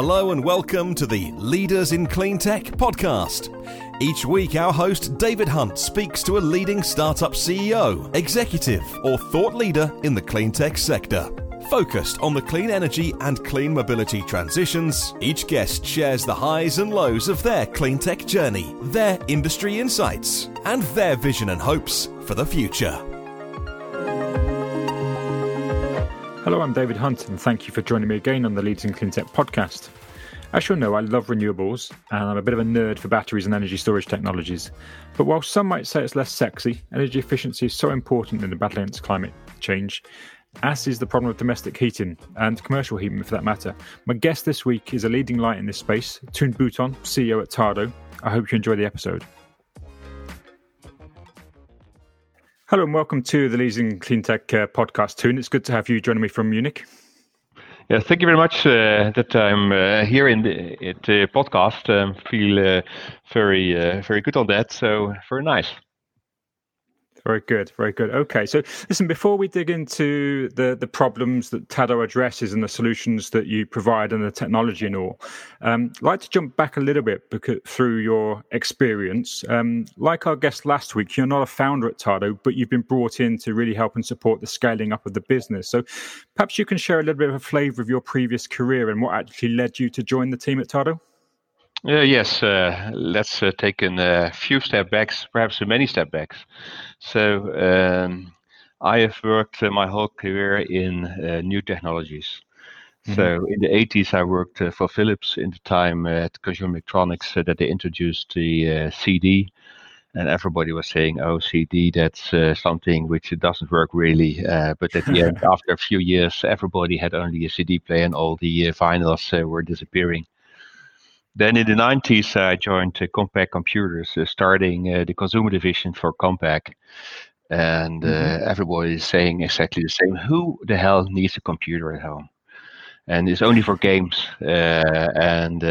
Hello and welcome to the Leaders in Clean Tech podcast. Each week, our host David Hunt speaks to a leading startup CEO, executive, or thought leader in the clean tech sector. Focused on the clean energy and clean mobility transitions, each guest shares the highs and lows of their clean tech journey, their industry insights, and their vision and hopes for the future. Hello, I'm David Hunt, and thank you for joining me again on the Leaders and Clean Tech podcast. As you'll know, I love renewables, and I'm a bit of a nerd for batteries and energy storage technologies. But while some might say it's less sexy, energy efficiency is so important in the battle against climate change, as is the problem of domestic heating and commercial heating for that matter. My guest this week is a leading light in this space, Toon Bouten, CEO at Tado. I hope you enjoy the episode. Hello and welcome to the Leaders in Clean Tech uh, podcast, Toon. It's good to have you joining me from Munich. Yeah, thank you very much uh, that I'm uh, here in the, the podcast. Um, feel uh, very uh, very good on that. So very nice. Very good, very good. Okay, so listen, before we dig into the the problems that Tado addresses and the solutions that you provide and the technology and all, um, I'd like to jump back a little bit because, through your experience. Um, like our guest last week, you're not a founder at Tado, but you've been brought in to really help and support the scaling up of the business. So perhaps you can share a little bit of a flavour of your previous career and what actually led you to join the team at Tado. Uh, yes, uh, let's uh, take a uh, few step backs, perhaps many step backs. So, um, I have worked uh, my whole career in uh, new technologies. Mm-hmm. So, in the 80s, I worked for Philips in the time at Consumer Electronics that they introduced the CD. And everybody was saying, "Oh, CD, that's something which doesn't work really." but at the end, after a few years, everybody had only a CD player, and all the vinyls were disappearing. Then in the 90s, I joined uh, Compaq Computers, uh, starting uh, the consumer division for Compaq. And mm-hmm. everybody is saying exactly the same. Who the hell needs a computer at home? And it's only for games. and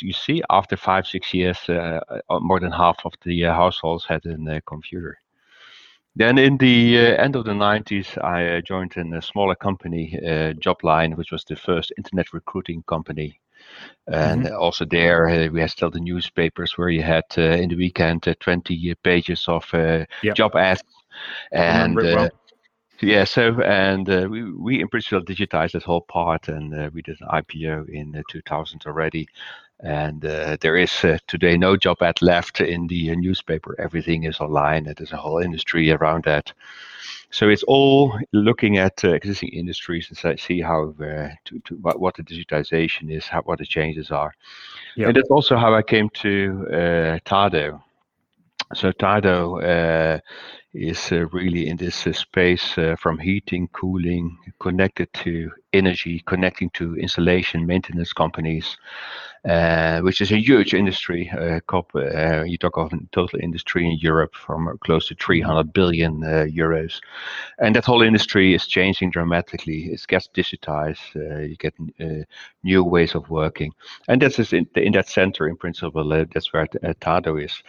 you see, after five, six years, more than half of the households had a computer. Then in the uh, end of the 90s, I uh, joined in a smaller company, uh, Jobline, which was the first internet recruiting company and mm-hmm. also there, uh, we had still the newspapers where you had uh, in the weekend uh, 20 pages of yep. job ads. And well. yeah, so and we we in principle digitized this whole part, and we did an IPO in 2000 already. And uh, there is uh, today no job ad left in the uh, newspaper. Everything is online. There's a whole industry around that. So it's all looking at uh, existing industries and see how uh, to, to what, the digitization is, how, what the changes are. Yep. And that's also how I came to uh, Tado. So Tado uh, is uh, really in this uh, space from heating, cooling, connected to energy, connecting to installation, maintenance companies, uh, which is a huge industry. Uh, uh, you talk of total industry in Europe from close to 300 billion uh, euros, and that whole industry is changing dramatically. It gets digitized. Uh, you get uh, new ways of working, and that's in, in that center in principle. that's where Tado is.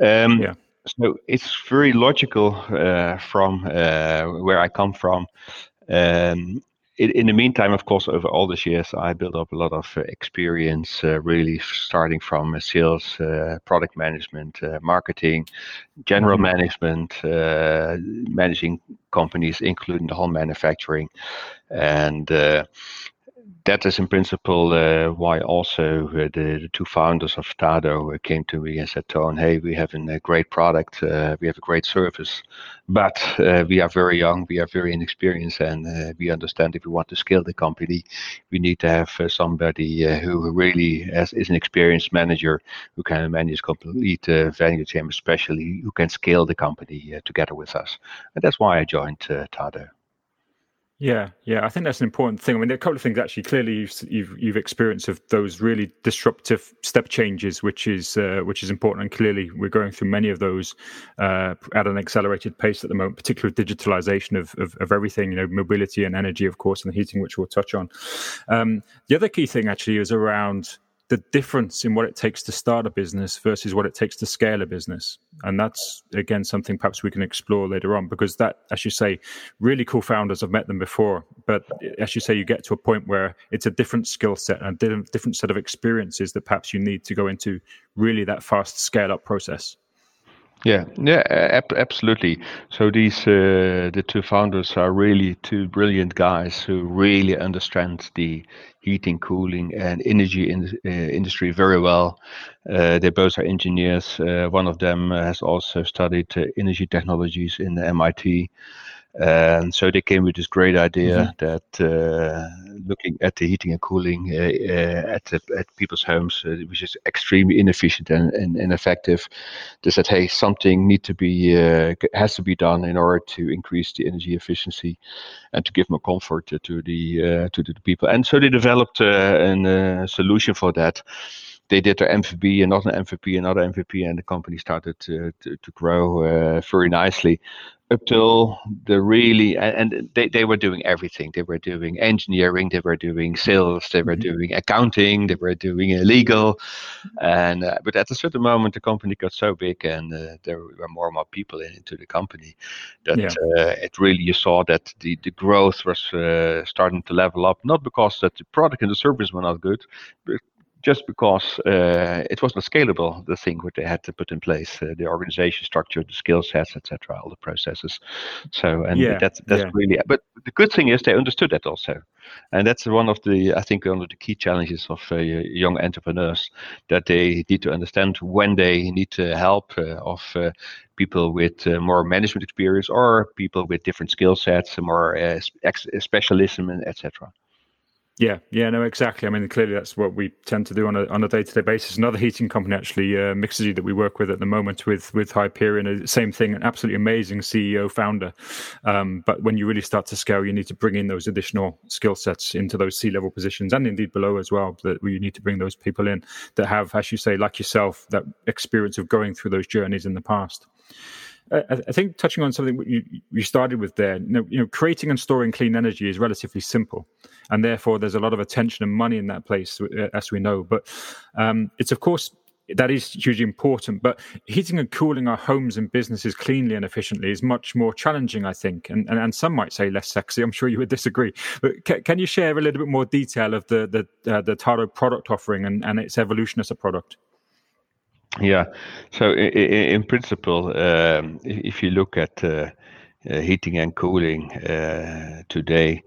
Um, yeah. So it's very logical from where I come from. Um, in, in the meantime, of course, over all these years, I built up a lot of uh, experience, uh, really starting from uh, sales, uh, product management, uh, marketing, general mm-hmm. management, uh, managing companies, including the whole manufacturing. And that is in principle uh, why also uh, the, the, two founders of Tado uh, came to me and said, Toon, hey, we have a great product, uh, we have a great service, but uh, we are very young, we are very inexperienced, and we understand if we want to scale the company, we need to have somebody who really has, is an experienced manager who can manage complete value chain, especially who can scale the company together with us. And that's why I joined Tado. Yeah, yeah, I think that's an important thing. I mean, there are a couple of things actually. Clearly, you've you've, you've experienced of those really disruptive step changes, which is uh, which is important. And clearly, we're going through many of those uh, at an accelerated pace at the moment, particularly with digitalization of, of, of everything. You know, mobility and energy, of course, and the heating, which we'll touch on. Um, the other key thing actually is around the difference in what it takes to start a business versus what it takes to scale a business. And that's, again, something perhaps we can explore later on because that, as you say, really cool founders, I've met them before. But as you say, you get to a point where it's a different skill set and a different set of experiences that perhaps you need to go into really that fast scale up process. Yeah, yeah, ab- absolutely. So these uh, the two founders are really two brilliant guys who really understand the heating, cooling, and energy in, uh, industry very well. Uh, they both are engineers. Uh, one of them has also studied uh, energy technologies in the MIT. And so they came with this great idea mm-hmm. that uh, looking at the heating and cooling uh, uh, at the, at people's homes, uh, which is extremely inefficient and, and ineffective, they said, "Hey, something need to be uh, has to be done in order to increase the energy efficiency and to give more comfort to, the uh, to the people." And so they developed a solution for that they did their MVP, another MVP, another MVP, and the company started to, to, to grow uh, very nicely up till the really and they, they were doing everything they were doing engineering they were doing sales they were mm-hmm. doing accounting they were doing legal and uh, but at a certain moment the company got so big and uh, there were more and more people in, into the company that yeah. uh, it really you saw that the the growth was uh, starting to level up not because that the product and the service were not good but just because uh, it was not scalable, the thing what they had to put in place, uh, the organization structure, the skill sets, etc., all the processes. So, and yeah, that's that's yeah. really. But the good thing is they understood that also, and that's one of the I think one of the key challenges of uh, young entrepreneurs that they need to understand when they need to help uh, of uh, people with uh, more management experience or people with different skill sets, more ex- specialism, etc. Yeah, yeah, no, exactly. I mean, clearly that's what we tend to do on a on a day to day basis. Another heating company, actually, uh, Mixergy, that we work with at the moment with with Hyperion, same thing, an absolutely amazing CEO founder. Um, but when you really start to scale, you need to bring in those additional skill sets into those C level positions and indeed below as well. That you need to bring those people in that have, as you say, like yourself, that experience of going through those journeys in the past. I, think touching on something you, you started with there, you know, you know, creating and storing clean energy is relatively simple, and therefore there's a lot of attention and money in that place, uh, as we know. But um, it's of course that is hugely important. But heating and cooling our homes and businesses cleanly and efficiently is much more challenging, I think, and and, and some might say less sexy. I'm sure you would disagree. But ca- can you share a little bit more detail of the the uh, the Tado product offering and, and its evolution as a product? Yeah. So in, in principle, um, if you look at uh, uh, heating and cooling uh, today,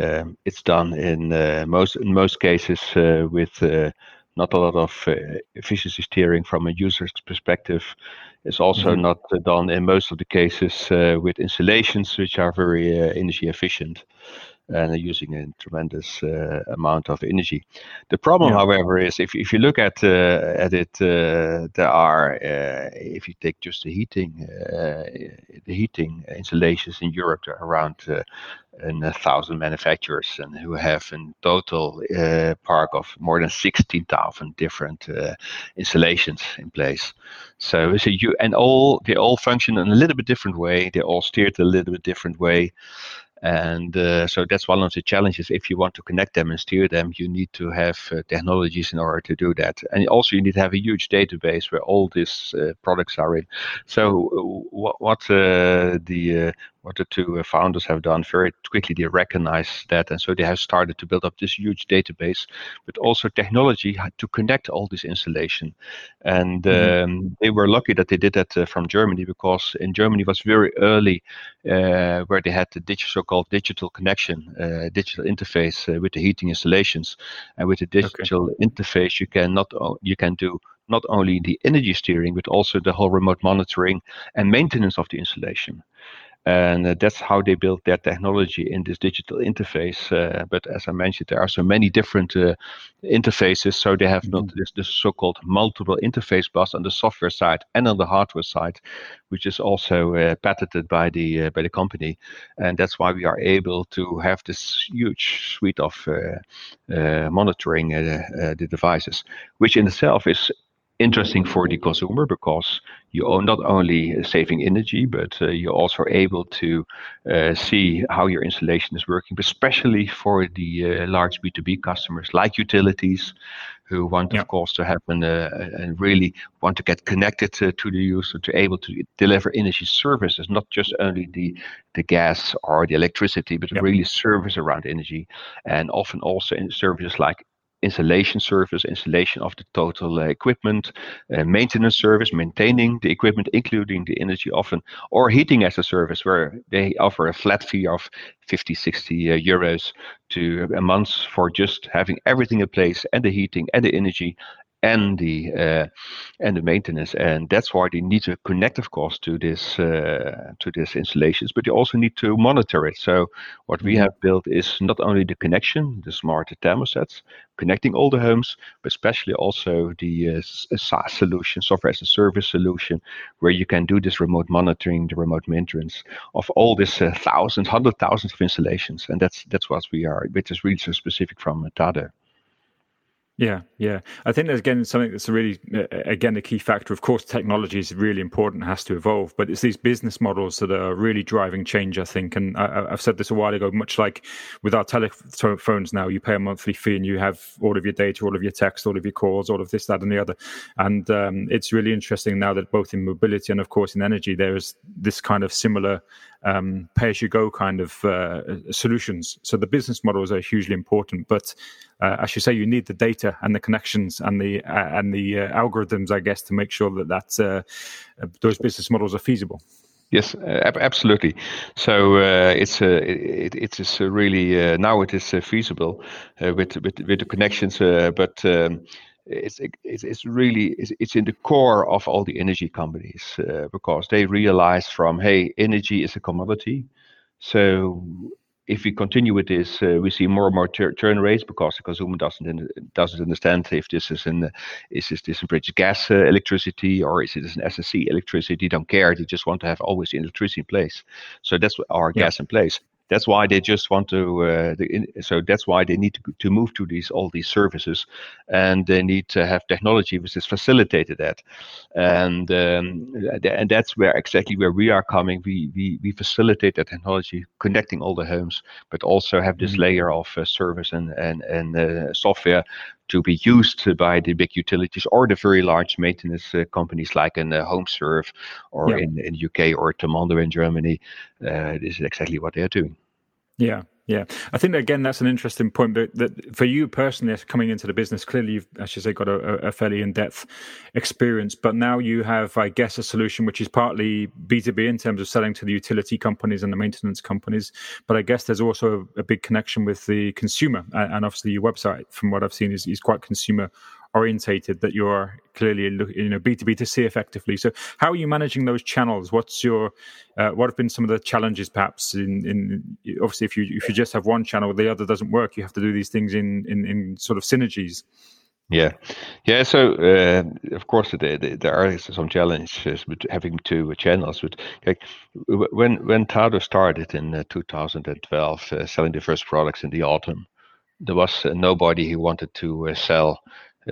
um, it's done in uh, most in most cases uh, with uh, not a lot of efficiency steering from a user's perspective. It's also mm-hmm. not done in most of the cases with installations which are very energy efficient and using a tremendous uh, amount of energy. The problem, yeah. however, is if, if you look at uh, at it, uh, there are if you take just the heating the heating installations in Europe, there are around and a thousand manufacturers and who have in total uh, park of more than 16,000 different uh, installations in place. So, so you and all they all function in a little bit different way. They all steered a little bit different way. And uh, so that's one of the challenges. If you want to connect them and steer them, you need to have uh, technologies in order to do that. And also, you need to have a huge database where all these uh, products are in. So, uh, what, uh, the uh, what the two uh, founders have done very quickly they recognize that and so they have started to build up this huge database but also technology to connect all this installation and mm-hmm. um, they were lucky that they did that uh, from germany because in germany was very early uh, where they had the digital, so-called digital connection uh, digital interface uh, with the heating installations and with the digital okay. interface you can not you can do not only the energy steering but also the whole remote monitoring and maintenance of the installation and uh, that's how they built their technology in this digital interface. Uh, but as I mentioned, there are so many different uh, interfaces, so they have mm-hmm. this, this so-called multiple interface bus on the software side and on the hardware side, which is also uh, patented by the uh, by the company, and that's why we are able to have this huge suite of uh, monitoring the devices, which in itself is interesting for the consumer because you are not only saving energy, but uh, you're also able to uh, see how your installation is working, but especially for the uh, large B2B customers like utilities who want, of course, to have an, uh, and really want to get connected to, to the user to able to deliver energy services, not just only the the gas or the electricity, but yep. really service around energy, and often also in services like installation service, installation of the total uh, equipment, uh, maintenance service, maintaining the equipment, including the energy often, or heating as a service, where they offer a flat fee of 50, 60 uh, euros to a month for just having everything in place and the heating and the energy and the uh, and the maintenance. And that's why they need to connect of course to this uh, to these installations but they also need to monitor it. So what we mm-hmm. have built is not only the connection the smart thermostats connecting all the homes but especially also the uh, SaaS solution software as a service solution where you can do this remote monitoring the remote maintenance of all these uh, thousands hundred thousands of installations. And that's that's what we are which is really so specific from Tado yeah, yeah. I think there's again something that's really, uh, again, a key factor. Of course, technology is really important, has to evolve, but it's these business models that are really driving change, I think. And I, have said this a while ago, much like with our telephones now, you pay a monthly fee and you have all of your data, all of your text, all of your calls, all of this, that, and the other. And um, it's really interesting now that both in mobility and, of course, in energy, there is this kind of similar um, pay as you go kind of uh, solutions. So the business models are hugely important, but uh, as you say, you need the data and the connections and the uh, and the uh, algorithms, I guess, to make sure that that uh, those business models are feasible. Yes, uh, absolutely. So uh, it's uh, it, it is really now it is feasible with, with with the connections, but um, it's it's, it's really it's, it's in the core of all the energy companies uh, because they realize from hey energy is a commodity. So if we continue with this uh, we see more and more churn rates because the consumer doesn't doesn't understand if this is an is this, this in British gas uh, electricity or is it an SSE electricity. They don't care. They just want to have always electricity in place. So that's our yeah. gas in place that's why they just want to. Uh, the, so that's why they need to, to move to these all these services, and they need to have technology which is facilitated that, and um, and that's where exactly where we are coming. We we we facilitate that technology, connecting all the homes, but also have this mm-hmm. layer of uh, service and and and uh, software to be used by the big utilities or the very large maintenance uh, companies like in uh, HomeServe or yeah. in in UK or Thermondo in Germany. Uh, this is exactly what they are doing. Yeah, yeah. I think again that's an interesting point. But that for you personally, coming into the business, clearly you've, as you say, got a, a fairly in-depth experience. But now you have, I guess, a solution which is partly B two B in terms of selling to the utility companies and the maintenance companies. But I guess there's also a big connection with the consumer, and obviously your website, from what I've seen, is, is quite consumer orientated that you're clearly looking you know b2b to c effectively so how are you managing those channels what's your uh, what have been some of the challenges perhaps in, in obviously if you if you just have one channel the other doesn't work you have to do these things in in, in sort of synergies yeah, yeah. So uh, of course there, there are some challenges with having two channels. But like, when when Tado started in uh, 2012, uh, selling the first products in the autumn, there was uh, nobody who wanted to uh, sell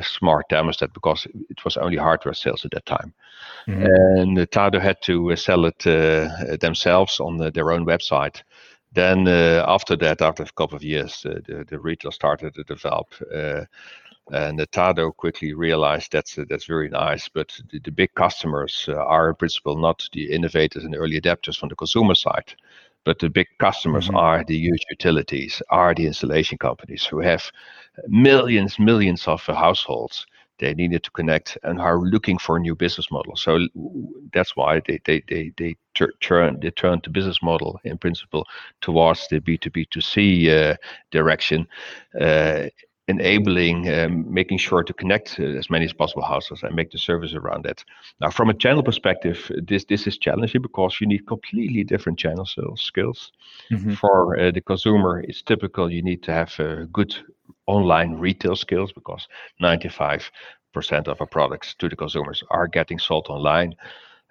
smart thermostat because it was only hardware sales at that time. Mm-hmm. And Tado had to uh, sell it uh, themselves on the, their own website. Then uh, after that, after a couple of years, uh, the, the retail started to develop. Uh, and the Tado quickly realized that's uh, that's very nice, but the, the big customers are in principle not the innovators and early adapters from the consumer side but the big customers mm-hmm. are the huge utilities, are the installation companies who have millions, millions of households they needed to connect and are looking for a new business model. So that's why they they they they turn they turn the business model in principle towards the B two B two C uh, direction. Uh, enabling um, making sure to connect uh, as many as possible households and make the service around that. Now, from a channel perspective, this this is challenging because you need completely different channel sales skills. Mm-hmm. For uh, the consumer, it's typical you need to have uh, good online retail skills because 95% of our products to the consumers are getting sold online.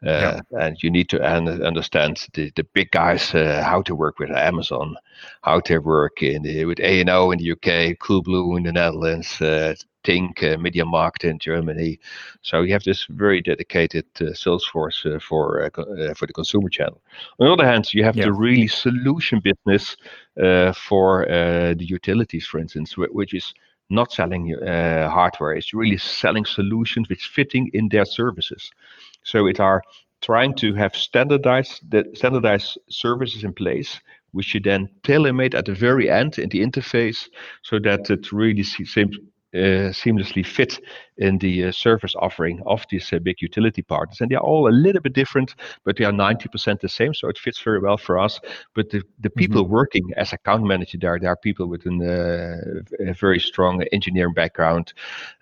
Uh, yeah. and you need to understand the, the big guys uh, how to work with Amazon, how to work in the, with A&O in the UK, Coolblue in the Netherlands, uh, Tink, uh, MediaMarkt in Germany. So you have this very dedicated uh, sales force uh, for uh, for the consumer channel. On the other hand, you have yeah. the really solution business for the utilities, for instance, which is not selling uh, hardware. It's really selling solutions which fitting in their services. So it are trying to have standardized standardized services in place which you then tailor made at the very end in the interface so that it really seems seamlessly fit in the uh, service offering of these uh, big utility partners. And they are all a little bit different, but they are 90% the same. So it fits very well for us. But the, the people mm-hmm. working as account manager there, there are people with an, uh, a very strong engineering background,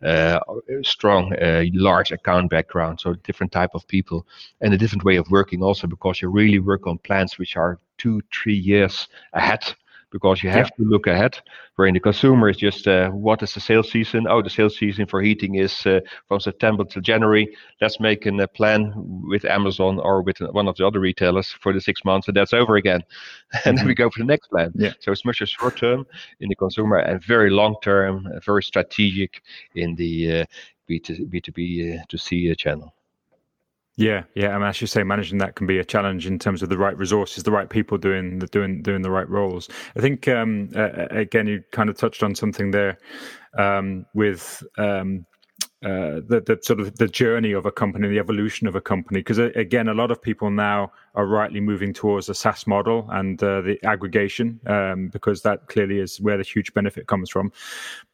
uh, strong, uh, large account background. So different type of people and a different way of working also because you really work on plans which are two, three years ahead because you have yeah. to look ahead. Where in the consumer is just uh, what is the sales season? Oh, the sales season for heating is uh, from September to January. Let's make a uh, plan with Amazon or with one of the other retailers for the six months, and that's over again. and then we mm-hmm. go for the next plan. Yeah. So it's much a short term in the consumer and very long term, very strategic in the uh, B2, B2B uh, to C uh, channel. Yeah, yeah. I mean, as you say, managing that can be a challenge in terms of the right resources, the right people doing the doing doing the right roles. I think um, uh, again, you kind of touched on something there um, with um, uh, the, the, sort of the journey of a company, the evolution of a company. Because uh, again, a lot of people now are rightly moving towards a SaaS model and uh, the aggregation, um, because that clearly is where the huge benefit comes from.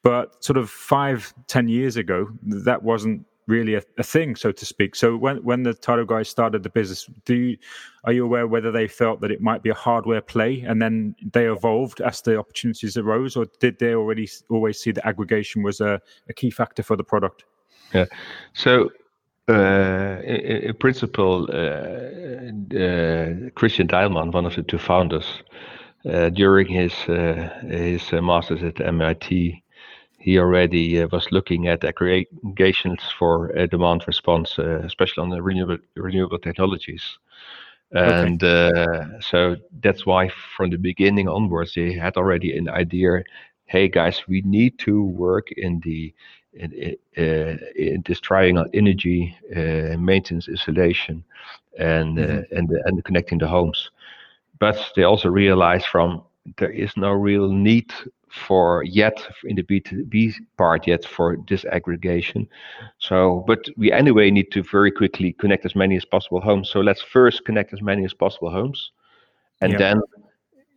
But sort of five, ten years ago, that wasn't really a, a, thing, so to speak. So when when the Tado guys started the business, do you, are you aware whether they felt that it might be a hardware play and then they evolved as the opportunities arose, or did they already always see that aggregation was a, a key factor for the product? Yeah. So uh, in, in, principle, uh, uh, Christian Deilmann, one of the two founders, uh, during his uh, his uh, masters at MIT, he already uh, was looking at aggregations for uh, demand response, uh, especially on the renewable renewable technologies. And okay. so that's why from the beginning onwards, they had already an idea. Hey guys, we need to work in the in, uh, in this triangle energy uh, maintenance installation and mm-hmm. uh, and and connecting the homes but they also realized from there is no real need for yet in the B2B part yet for disaggregation. So, but we anyway need to very quickly connect as many as possible homes. So let's first connect as many as possible homes, and then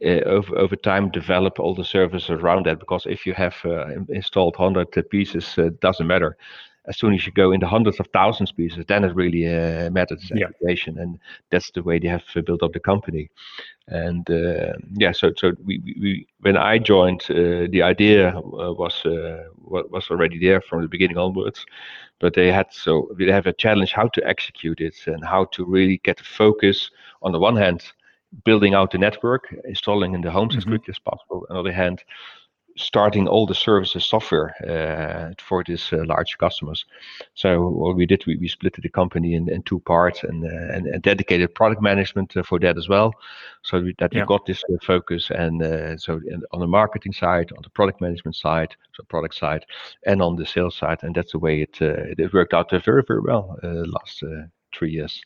uh, over over time develop all the services around that. Because if you have uh, installed hundred pieces, uh, doesn't matter as soon as you go into hundreds of thousands pieces, then it really uh, matters yeah. application, and that's the way they have uh, built up the company. And uh, yeah, so so we, we when I joined, uh, the idea uh, was uh, was already there from the beginning onwards, but they had so they have a challenge how to execute it and how to really get the focus on the one hand building out the network, installing in the homes mm-hmm. as quickly as possible. On the other hand, starting all the services software uh, for these uh, large customers. So what we did, we, we split the company in, in two parts and, uh, and, and dedicated product management for that as well. So we, that yeah. we got this uh, focus and uh, so on the marketing side, on the product management side, so product side, and on the sales side, and that's the way it it worked out very very well last three years.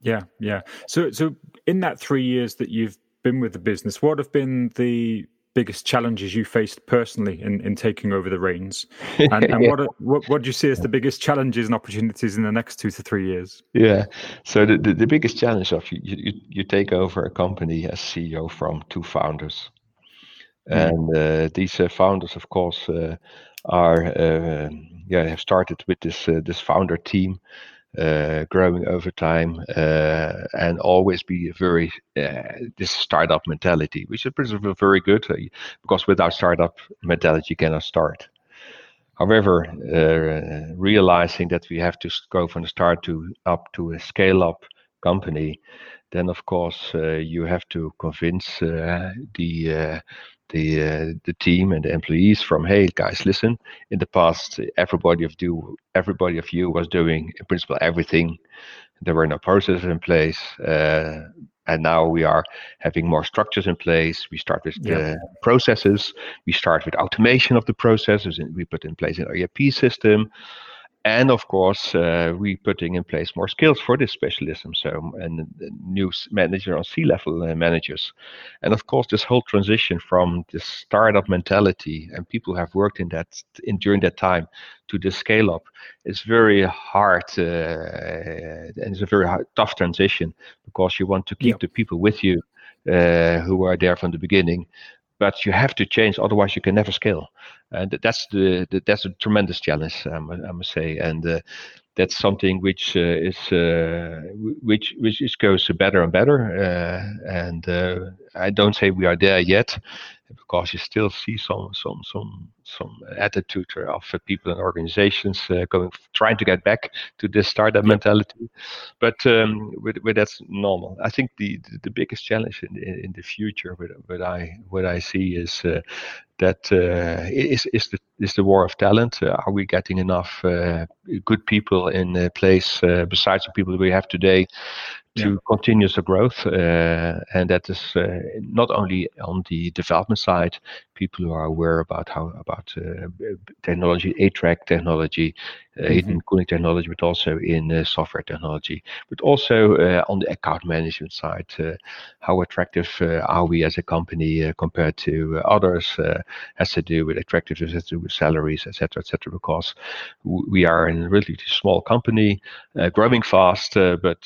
Yeah, yeah. So so in that three years that you've been with the business, what have been the biggest challenges you faced personally in, in taking over the reins, and, and yeah. what, what what do you see as the biggest challenges and opportunities in the next two to three years? Yeah, so the the, the biggest challenge of you, you you take over a company as CEO from two founders, mm. and uh, these uh, founders, of course, uh, are uh, yeah have started with this uh, this founder team growing over time uh, and always be a very uh, this startup mentality, which is very good because without startup mentality you cannot start. However, uh, realizing that we have to go from the start to up to a scale up company, then of course uh, you have to convince uh, the the uh, the team and the employees from hey guys listen. In the past everybody of you everybody of you was doing in principle everything. There were no processes in place uh, and now we are having more structures in place. We start with yeah. the processes. We start with automation of the processes and we put in place an erp system and of course uh, we putting in place more skills for this specialism so and new manager on c-level uh, managers. And of course this whole transition from the startup mentality and people have worked in that in during that time to the scale up is very hard uh, and it's a very hard, tough transition because you want to keep the people with you uh, who are there from the beginning but you have to change otherwise you can never scale. And that's the, the that's a tremendous challenge I must say. And uh, that's something which uh, is uh, which which is goes better and better. Uh, and uh, I don't say we are there yet because you still see some some some some attitude of people and organizations uh, going trying to get back to this startup yep. mentality but um, with, with that's normal i think the the, the biggest challenge in, in, in the future what, what i what i see is uh, that uh, is is the is the war of talent. Uh, are we getting enough uh, good people in place uh, besides the people we have today to yeah. continuous growth. Uh, and that is uh, not only on the development side, people who are aware about how about uh, technology, HVAC technology, uh, mm-hmm. heating cooling technology, but also in uh, software technology, but also uh, on the account management side, how attractive are we as a company compared to others? has to do with attractiveness, has to do with salaries, etc., etc. Because we are in a relatively small company, growing fast, but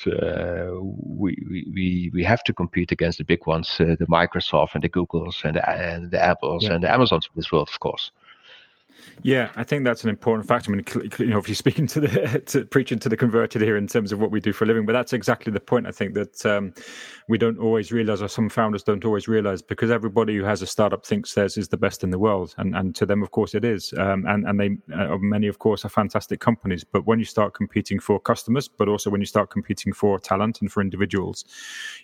we, we, we have to compete against the big ones, uh, the Microsoft and the Googles and the, and the Apples yeah. and the Amazons of this world, of course. Yeah, I think that's an important factor. I mean, you know, obviously speaking to the to, preaching to the converted here in terms of what we do for a living, but that's exactly the point. I think that um, we don't always realize, or some founders don't always realize, because everybody who has a startup thinks theirs is the best in the world, and and to them, of course, it is. Um, and and they uh, many, of course, are fantastic companies. But when you start competing for customers, but also when you start competing for talent and for individuals,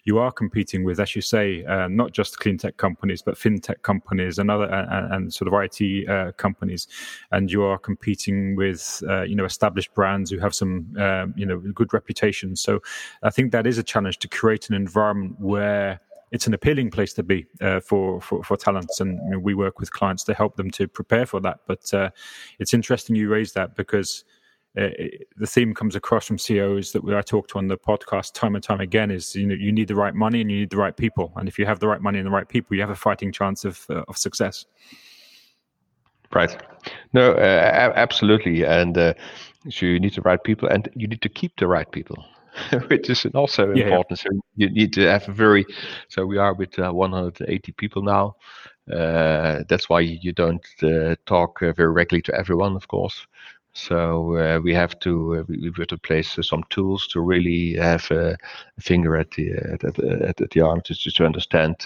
you are competing with, as you say, uh, not just clean tech companies, but fintech companies and other uh, and sort of IT uh, companies and you are competing with uh, you know established brands who have some uh, you know good reputation. So I think that is a challenge to create an environment where it's an appealing place to be uh, for, for, for talents, and you know, we work with clients to help them to prepare for that. But uh, it's interesting you raise that because uh, the theme comes across from CEOs that we, I talk to on the podcast time and time again is you know you need the right money and you need the right people, and if you have the right money and the right people, you have a fighting chance of uh, of success. Right. No, uh, absolutely. And uh, so you need the right people and you need to keep the right people. which is also yeah, important. Yeah. So you need to have a very. So we are with uh, 180 people now. Uh, that's why you don't uh, talk uh, very regularly to everyone, of course. So uh, we have to uh, we, have to place uh, some tools to really have a finger at the at, at, at the arm to, to understand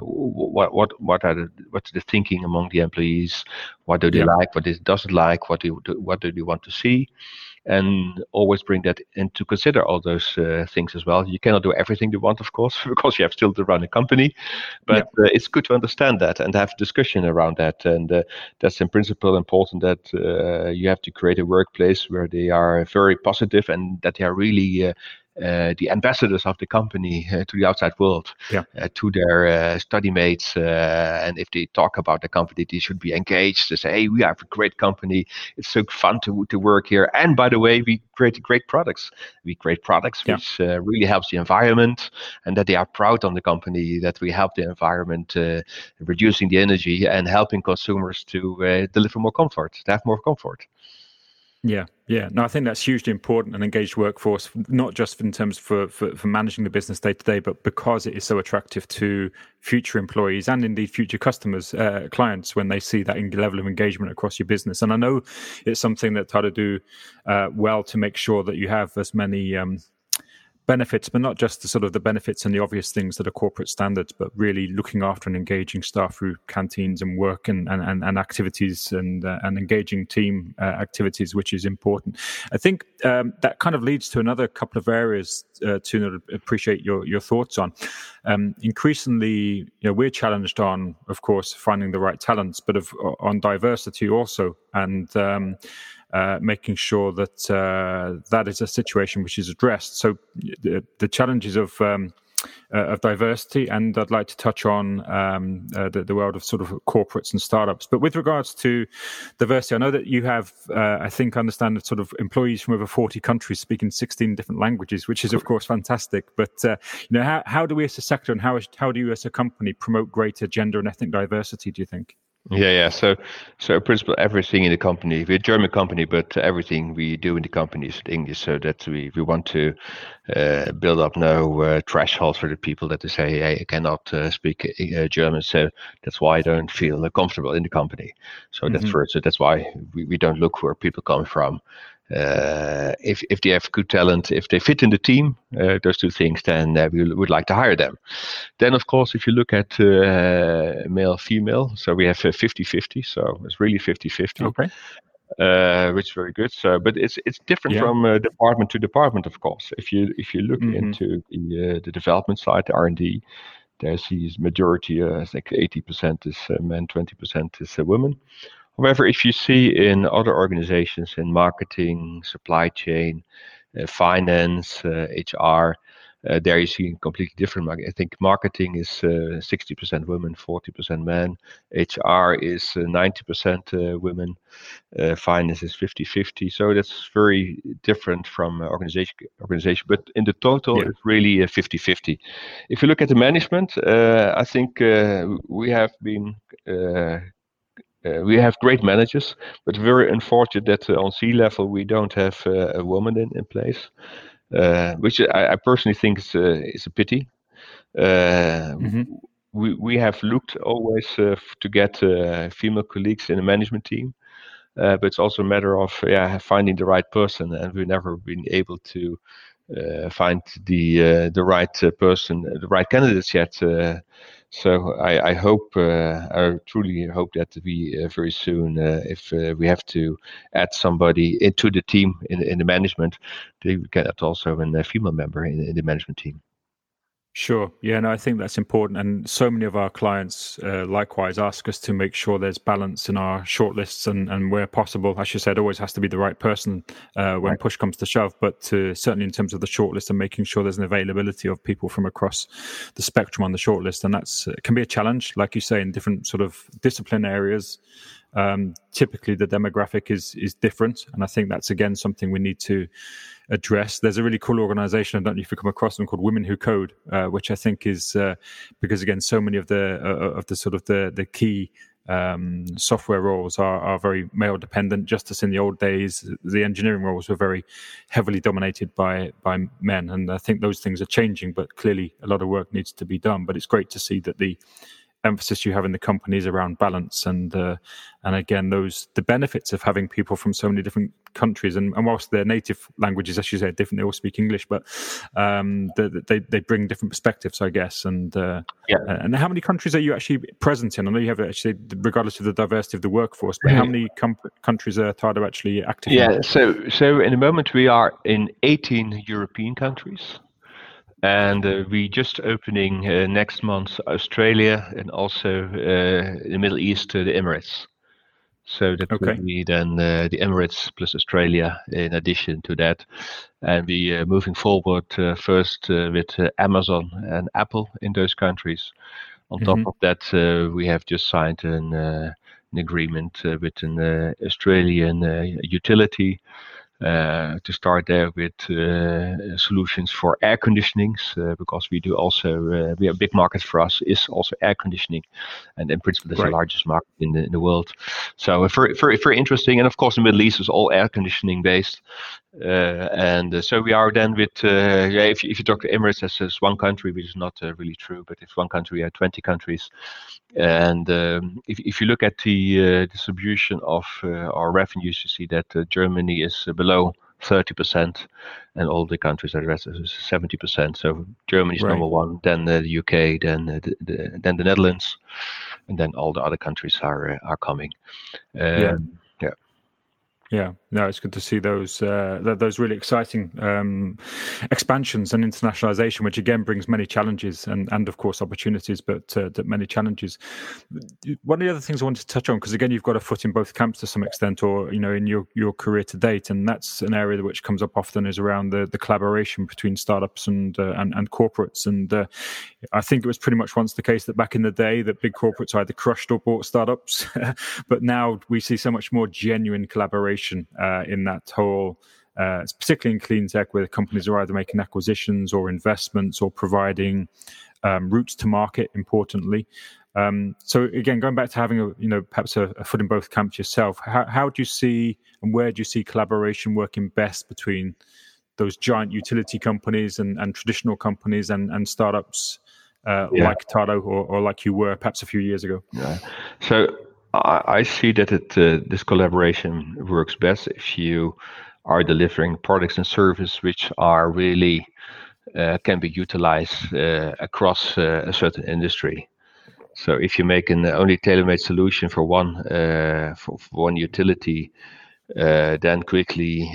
what what what are the what's the thinking among the employees, what do they yeah. like, what they doesn't like, what do what do they want to see, and always bring that into consider all those uh, things as well. You cannot do everything you want, of course, because you have still to run a company. But yeah. uh, it's good to understand that and have discussion around that. And uh, that's in principle important that uh, you have to create a workplace where they are very positive and that they are really uh, the ambassadors of the company uh, to the outside world, yeah. uh, to their uh, study mates. Uh, and if they talk about the company, they should be engaged to say, hey, we have a great company. It's so fun to, to work here. And by the way, we create great products. We create products yeah. which uh, really helps the environment and that they are proud on the company that we help the environment, reducing the energy and helping consumers to deliver more comfort, to have more comfort. Yeah, yeah. No, I think that's hugely important. An engaged workforce, not just in terms for, for, for managing the business day to day, but because it is so attractive to future employees and indeed future customers, uh, clients, when they see that level of engagement across your business. And I know it's something that Tado do uh, well to make sure that you have as many um, benefits, but not just the sort of the benefits and the obvious things that are corporate standards, but really looking after and engaging staff through canteens and work and and, and activities and uh, and engaging team uh, activities, which is important. I think um, that kind of leads to another couple of areas uh, to appreciate your your thoughts on. Um, increasingly, you know, we're challenged on, of course, finding the right talents, but of, on diversity also, and um, uh, making sure that uh, that is a situation which is addressed. So the, the challenges of um, uh, of diversity, and I'd like to touch on um, uh, the, the, world of sort of corporates and startups. But with regards to diversity, I know that you have, uh, I think, understand sort of employees from over 40 countries speaking 16 different languages, which is of course fantastic. But uh, you know, how, how do we as a sector and how, how do you as a company promote greater gender and ethnic diversity? Do you think? Yeah, yeah. So, so in principle, everything in the company, we're a German company, but everything we do in the company is English. So that we, we want to uh, build up no uh, threshold for the people that they say, hey, I cannot uh, speak uh, German. So that's why I don't feel comfortable in the company. So mm-hmm. that's for so that's why we, we don't look where people come from uh, if if they have good talent, if they fit in the team, uh, those two things, then uh, we would like to hire them. Then, of course, if you look at uh, male female, so we have 50-50, so it's really 50-50. Okay. Uh, which is very good. So, but it's it's different yeah. from uh, department to department, of course. If you if you look mm-hmm. into the the development side, the R and D, there's the majority, uh, think 80% is men, 20% is women. However, if you see in other organizations in marketing, supply chain, uh, finance, uh, HR, uh, there you see completely different. market. I think marketing is 60% uh, women, 40% men. HR is 90% uh, uh, women. finance is 50-50. So that's very different from organization organization. But in the total, yeah. it's really 50-50. If you look at the management, I think we have been uh, we have great managers, but very unfortunate that uh, on C level we don't have uh, a woman in, in place, uh, which I, I, personally think is, uh, is a pity. Uh, mm-hmm. We we have looked always to get female colleagues in the management team, but it's also a matter of yeah finding the right person, and we've never been able to find the the right person, the right candidates yet so I, I hope, uh, I truly hope that we uh, very soon, uh, if we have to add somebody into the team in, in the management, they get also a female member in, in the management team. Sure. Yeah, no, I think that's important. And so many of our clients uh, likewise ask us to make sure there's balance in our shortlists and, and where possible. As you said, always has to be the right person uh, when right. push comes to shove, but to, certainly in terms of the shortlist and making sure there's an availability of people from across the spectrum on the shortlist. And that's can be a challenge, like you say, in different sort of discipline areas. Um, typically, the demographic is is different, and I think that's again something we need to address. There's a really cool organization, I don't know if you come across them, called Women Who Code, uh, which I think is uh, because again, so many of the uh, of the sort of the the key um, software roles are, are very male dependent. Just as in the old days, the engineering roles were very heavily dominated by by men, and I think those things are changing. But clearly, a lot of work needs to be done. But it's great to see that the emphasis you have in the companies around balance and uh, and again those the benefits of having people from so many different countries. And, and whilst their native languages as you said different they all speak english but um, they, they bring different perspectives i guess. And uh, yeah. and how many countries are you actually present in? I know you have actually regardless of the diversity of the workforce but how mm-hmm. many com- countries are Tado actually active yeah in? so so in the moment we are in 18 european countries and uh, we just opening uh, next month Australia and also uh, the Middle East, the Emirates. So that okay. will be then uh, the Emirates plus Australia in addition to that. And we are uh, moving forward uh, first with Amazon and Apple in those countries. On mm-hmm. top of that, we have just signed an, an agreement with an Australian utility to start there with uh, solutions for air conditionings uh, because we do also we have a big market for us is also air conditioning, and in principle it's right. the largest market in the, in the world. So very, very very interesting, and of course the Middle East is all air conditioning based, uh, and uh, so we are then with uh, yeah, if, you, if you talk to Emirates as, as one country, which is not really true, but if one country, we have 20 countries. And um, if, if you look at the distribution of our revenues, you see that Germany is below 30%, and all the countries are rest is 70%. So Germany is right. number one, then the UK, then the, the, then the Netherlands, and then all the other countries are are coming. Um, yeah. Yeah, no, it's good to see those uh, those really exciting um, expansions and internationalization, which again brings many challenges and, and of course opportunities, but uh, many challenges. One of the other things I wanted to touch on, because again, you've got a foot in both camps to some extent, or you know, in your, your career to date, and that's an area which comes up often is around the, the collaboration between startups and uh, and, and, corporates. And uh, I think it was pretty much once the case that back in the day that big corporates either crushed or bought startups, but now we see so much more genuine collaboration uh, in that whole, uh, particularly in clean tech, where companies are either making acquisitions or investments or providing um, routes to market. Importantly, um, so again, going back to having a you know perhaps a, a, foot in both camps yourself, how, how do you see and where do you see collaboration working best between those giant utility companies and, and traditional companies and, and startups uh, yeah. like Tado or, or, like you were perhaps a few years ago? Yeah. So I, see that it uh, this collaboration works best if you are delivering products and services which are really uh, can be utilized uh, across uh, a certain industry. So if you make an only tailor-made solution for one uh, for, for, one utility, uh, then quickly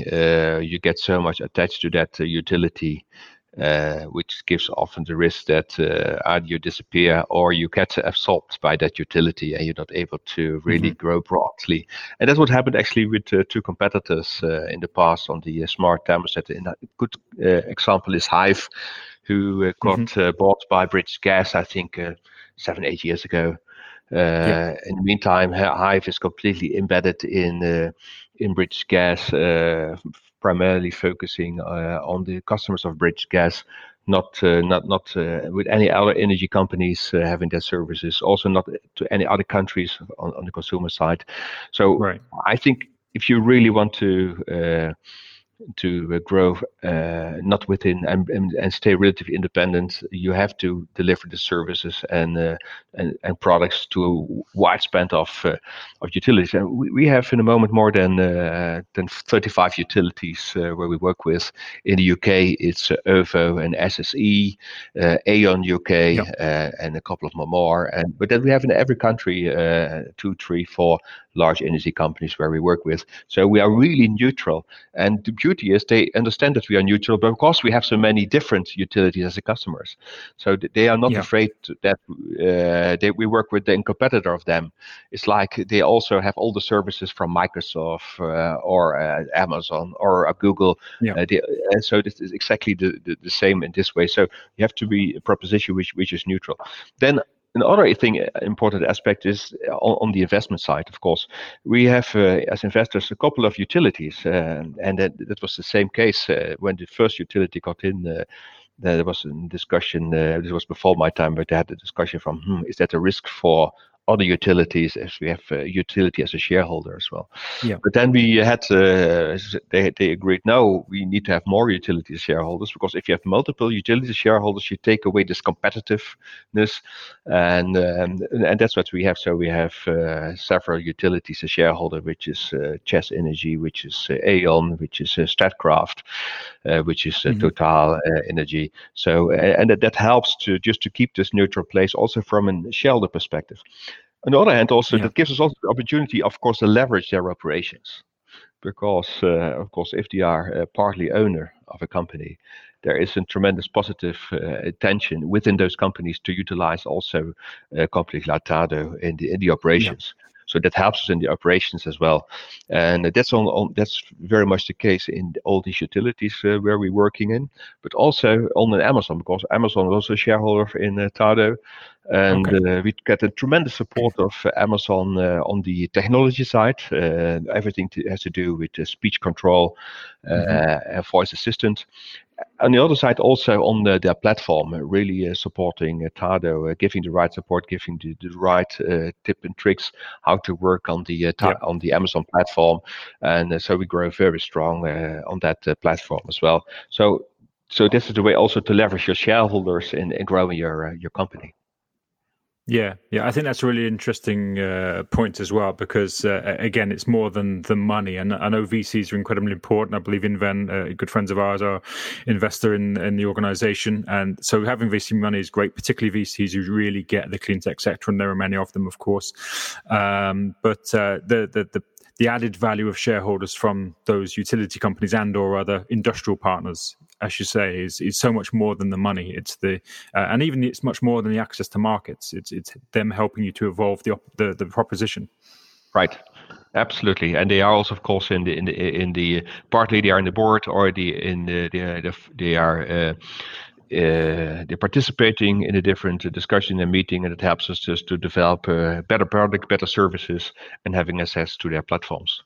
you get so much attached to that utility which gives often the risk that uh, either you disappear or you get absorbed by that utility and you're not able to really mm-hmm. grow broadly. And that's what happened actually with uh, two competitors uh, in the past on the uh, smart thermostat. And a good uh, example is Hive, who got mm-hmm. bought by British Gas, I think, seven, eight years ago. Yeah. In the meantime, Hive is completely embedded in in British Gas primarily focusing uh, on the customers of British Gas, not uh, not not uh, with any other energy companies having their services. Also, not to any other countries on, on the consumer side. So, right. I think if you really want to to uh, grow uh, not within and, and, and, stay relatively independent, you have to deliver the services and uh, and, and, products to a wide span of of utilities. And we, we have in the moment more than than 35 utilities where we work with. In the UK, it's OVO and SSE, E.ON UK, yep. and a couple of more. And but then we have in every country two, three, four large energy companies where we work with. So we are really neutral. And the beauty is they understand that we are neutral, but because we have so many different utilities as a customers, so they are not yeah. afraid that uh, they, we work with the competitor of them. It's like they also have all the services from Microsoft uh, or uh, Amazon or uh, Google. Yeah. Uh, they, and so this is exactly the, the, the same in this way. So you have to be a proposition which which is neutral. Then Another thing, uh, important aspect is uh, on, on, the investment side. Of course, we have uh, as investors a couple of utilities, uh, and that, that was the same case uh, when the first utility got in. Uh, there was a discussion. this was before my time, but they had a discussion from, hmm, is that a risk for other utilities as we have a utility as a shareholder as well. Yeah. But then we had uh, they they agreed no we need to have more utility shareholders because if you have multiple utility shareholders you take away this competitiveness and um, and that's what we have. So we have uh, several utilities as shareholder, which is uh, Chess Energy, which is uh, E.ON, which is uh, Statkraft, uh, which is uh, mm-hmm. Total Energy. So and that, that helps to just to keep this neutral place also from a shareholder perspective. On the other hand, also yeah. that gives us also the opportunity, of course, to leverage their operations, because uh, of course, if they are uh, partly owner of a company, there is a tremendous positive uh, attention within those companies to utilize also uh, companies like Tado in the in the operations. Yeah. So that helps us in the operations as well, and that's on, on that's very much the case in all these utilities uh, where we're working in, but also on Amazon because Amazon is also a shareholder in uh, Tado, and okay. uh, we get a tremendous support of Amazon uh, on the technology side. Uh, everything to, has to do with speech control mm-hmm. and voice assistant, on the other side, also on the, their platform, uh, really uh, supporting uh, Tado, uh, giving the right support, giving the, the right uh, tip and tricks how to work on the uh, yeah. on the Amazon platform, and so we grow very strong on that platform as well. So, so this is the way also to leverage your shareholders in, in growing your your company. Yeah, yeah, I think that's a really interesting uh, point as well because uh, again, it's more than the money, and I know VCs are incredibly important. I believe Inven, uh, good friends of ours, are investor in in the organisation, and so having VC money is great, particularly VCs who really get the clean tech sector, and there are many of them, of course. Um, but uh, the, the the the added value of shareholders from those utility companies and or other industrial partners, as you say, is is so much more than the money. It's the uh, and even it's much more than the access to markets. It's it's them helping you to evolve the the, the proposition. Right. Absolutely, and they are also, of course, in the in the in the partly they are in the board or the in the, the, the they are uh, uh, they're participating in a different discussion and meeting, and it helps us just to develop uh, better product, better services, and having access to their platforms.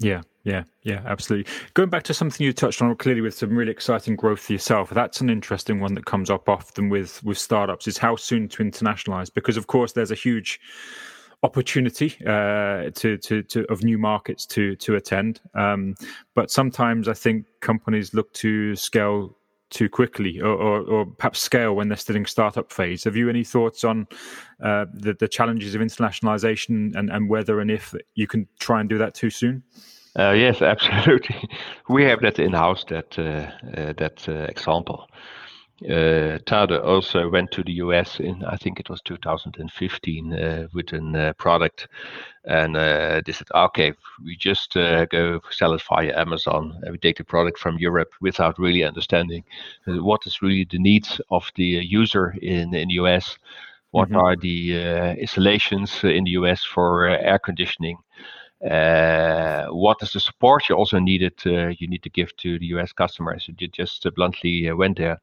Yeah, yeah, yeah, absolutely. Going back to something you touched on clearly with some really exciting growth for yourself, that's an interesting one that comes up often with with startups is how soon to internationalize because of course there's a huge opportunity uh, to, to, to of new markets to to attend. Um, but sometimes I think companies look to scale too quickly or, or, or, perhaps scale when they're still in startup phase. Have you any thoughts on uh, the, the challenges of internationalization and, and whether and if you can try and do that too soon? Uh, yes, absolutely. We have that in house. That uh, uh, that uh, example. Uh, Tado also went to the US in I think it was 2015 uh, with a uh, product, and uh, they said, "Okay, we just uh, go sell it via Amazon, and we take the product from Europe without really understanding uh, what is really the needs of the user in in the US, what mm-hmm. are the installations in the US for air conditioning." Uh, what is the support you also needed uh, you need to give to the US customers? You just uh, bluntly went there,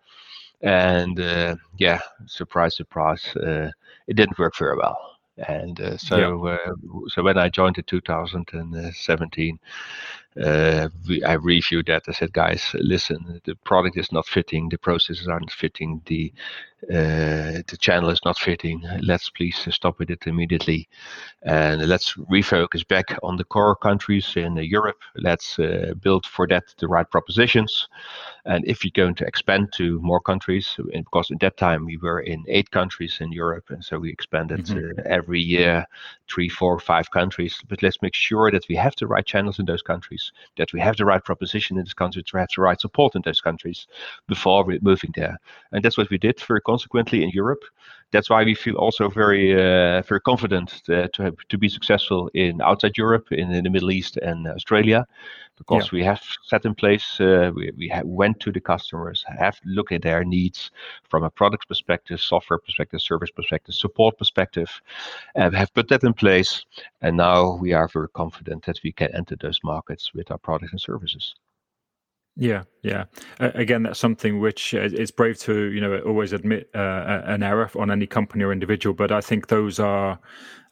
and uh, yeah, surprise, surprise, uh, it didn't work very well. And so, yeah. so when I joined in 2017, uh, we, I reviewed that. I said, guys, listen, the product is not fitting, the processes aren't fitting, the uh, the channel is not fitting. Let's please stop with it immediately, and let's refocus back on the core countries in Europe. Let's uh, build for that the right propositions. And if you're going to expand to more countries, because at that time we were in eight countries in Europe, and so we expanded mm-hmm. Uh, every year, three, four, five countries. But let's make sure that we have the right channels in those countries, that we have the right proposition in those countries, to have the right support in those countries before moving there. And that's what we did very consequently in Europe. That's why we feel also very uh, very confident to to, have, to be successful in outside Europe, in, in the Middle East and Australia, because yeah. we have set in place. Uh, we we have, went to the customers, have looked at their needs from a product perspective, software perspective, service perspective, support perspective, and have put that in place. And now we are very confident that we can enter those markets with our products and services. Yeah, yeah. Uh, again, that's something which uh, it's brave to you know always admit uh, an error on any company or individual, but I think those are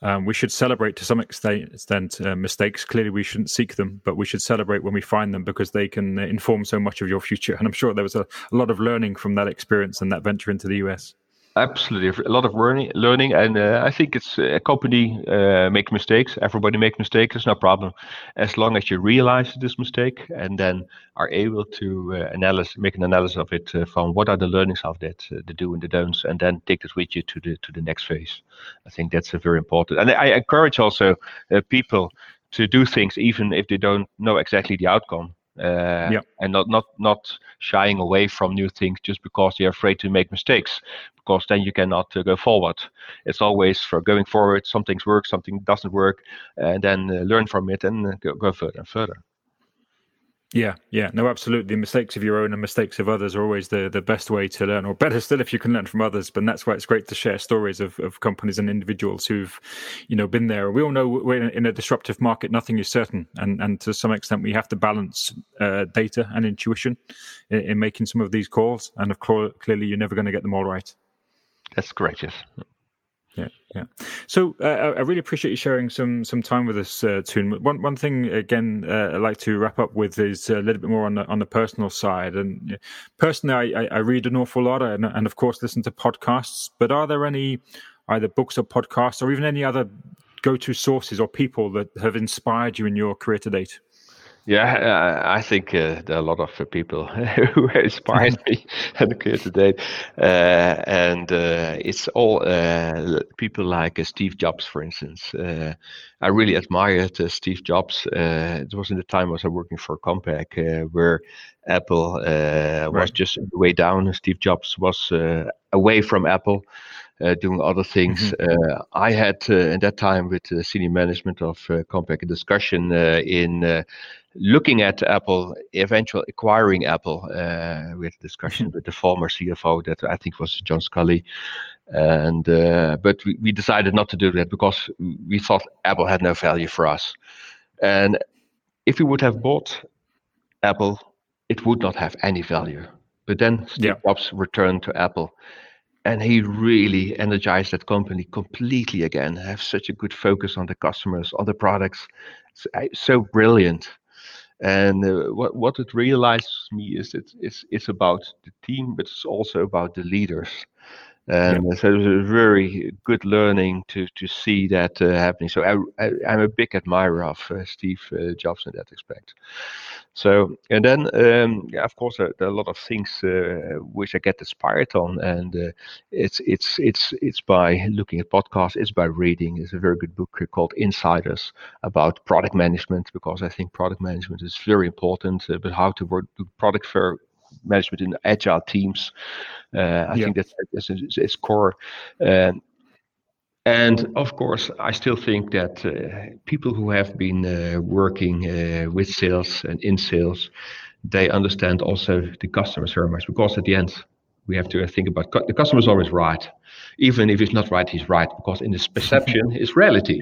um, we should celebrate to some extent, uh, mistakes. Clearly, we shouldn't seek them, but we should celebrate when we find them because they can inform so much of your future. And I'm sure there was a, a lot of learning from that experience and that venture into the US. Absolutely, a lot of learning, learning, and uh, I think it's uh, a company uh, make mistakes. Everybody make mistakes. It's no problem, as long as you realize this mistake and then are able to uh, analyze, make an analysis of it uh, from what are the learnings of that, uh, the do and the don'ts, and then take this with you to the to the next phase. I think that's very important, and I encourage also people to do things even if they don't know exactly the outcome uh, yeah. and not not not shying away from new things just because they're afraid to make mistakes because then you cannot uh, go forward it's always for going forward some things work something doesn't work and then uh, learn from it and uh, go, go further and further yeah, yeah, no, absolutely. Mistakes of your own and mistakes of others are always the, the best way to learn, or better still, if you can learn from others. But that's why it's great to share stories of, of companies and individuals who've, you know, been there. We all know we're in a disruptive market; nothing is certain, and and to some extent, we have to balance uh, data and intuition in, in, making some of these calls. And of course, clearly, you're never going to get them all right. That's correct. Yes yeah, yeah. So uh, I really appreciate you sharing some some time with us, uh, Toon. One one thing again uh, I'd like to wrap up with is a little bit more on the on the personal side. And personally, I, I read an awful lot, and, and of course listen to podcasts. But are there any either books or podcasts, or even any other go to sources or people that have inspired you in your career to date? Yeah, I think uh, there are a lot of uh, people who inspired me and here today, uh, and uh, it's all uh, people like uh, Steve Jobs, for instance. I really admired Steve Jobs. it was in the time I was working for Compaq, where Apple right. was just way down. Steve Jobs was away from Apple doing other things. Mm-hmm. Uh, I had uh, at that time with the senior management of uh, Compaq a discussion uh, in looking at Apple, eventual acquiring Apple. we had a discussion mm-hmm. with the former CFO that I think was John Sculley, and but we, we decided not to do that because we thought Apple had no value for us, and if we would have bought Apple, it would not have any value. But then Steve yeah. Jobs returned to Apple and he really energized that company completely again. Have such a good focus on the customers, on the products. It's uh, so brilliant. And uh, what what it realizes me is that it's it's about the team, but it's also about the leaders. And yeah. so it was a very good learning to to see that uh, happening. So I, I am a big admirer of uh, Steve uh, Jobs in that respect. So and then um, yeah, of course there, there, are a lot of things uh, which I get inspired on, and uh, it's it's it's it's by looking at podcasts, it's by reading. It's a very good book called Inspired about product management because I think product management is very important, uh, but how to work product for management in agile teams. Uh, I yeah. think that's, that's its core. Um, and of course, I still think that uh, people who have been uh, working uh, with sales and in sales, they understand also the customers very much because at the end, we have to think about the customer is always right. Even if he's not right he's right because in his perception is reality.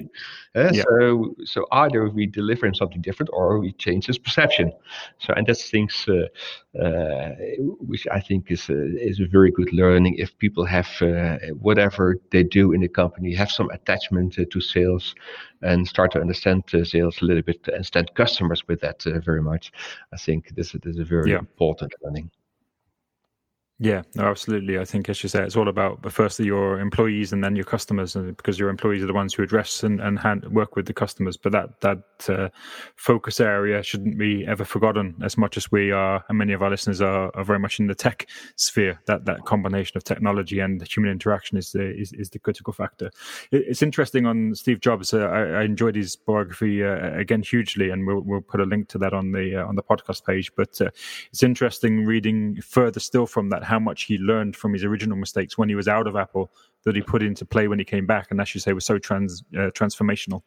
Uh, yeah. so so either we deliver him something different or we change his perception. So and that's things uh, uh, which i think is a, is a very good learning. If people have uh, whatever they do in the company have some attachment uh, to sales and start to understand uh, sales a little bit and understand customers with that very much i think this, this is a very yeah. important learning yeah, no, absolutely. I think, as you say, it's all about firstly your employees and then your customers, and because your employees are the ones who address and, and hand, work with the customers. But that that uh, focus area shouldn't be ever forgotten. As much as we are, and many of our listeners are, are very much in the tech sphere, that that combination of technology and human interaction is the is, is the critical factor. It, it's interesting on Steve Jobs. Uh, I, I, enjoyed his biography uh, again hugely, and we'll we'll put a link to that on the uh, on the podcast page. But uh, it's interesting reading further still from that how much he learned from his original mistakes when he was out of Apple that he put into play when he came back, and as you say, was so trans uh, transformational.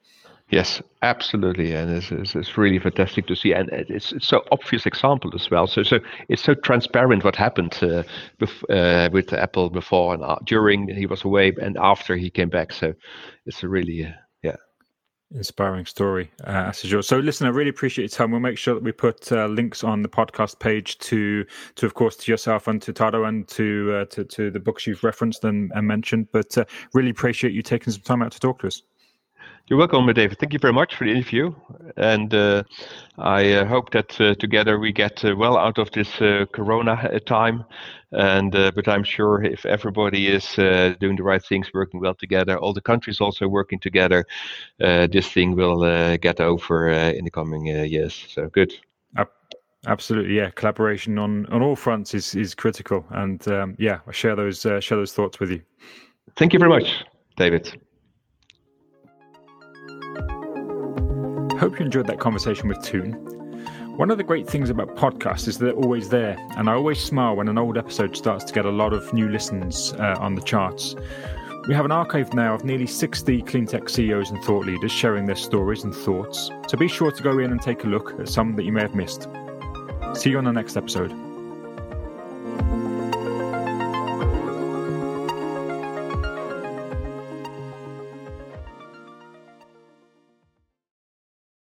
Yes, absolutely, and it's, it's, it's, really fantastic to see, and it's, it's so obvious example as well. So, so it's so transparent what happened uh, bef- uh, with Apple before and uh, during he was away, and after he came back. So, it's a really uh, Inspiring story, uh, as usual. So, listen, I really appreciate your time. We'll make sure that we put uh, links on the podcast page to, to of course, to yourself and to Tado and to uh, to, to the books you've referenced and, and mentioned. But uh, really appreciate you taking some time out to talk to us. You're welcome, David. Thank you very much for the interview. And uh, I uh, hope that uh, together we get uh, well out of this uh, Corona uh, time. And but I'm sure if everybody is doing the right things, working well together, all the countries also working together, this thing will get over in the coming years. So good. Absolutely, yeah. Collaboration on, on all fronts is is critical, and um, yeah, I share those share those thoughts with you. Thank you very much, David. Hope you enjoyed that conversation with Toon. One of the great things about podcasts is they're always there, and I always smile when an old episode starts to get a lot of new listens uh, on the charts. We have an archive now of nearly 60 cleantech CEOs and thought leaders sharing their stories and thoughts, so be sure to go in and take a look at some that you may have missed. See you on the next episode.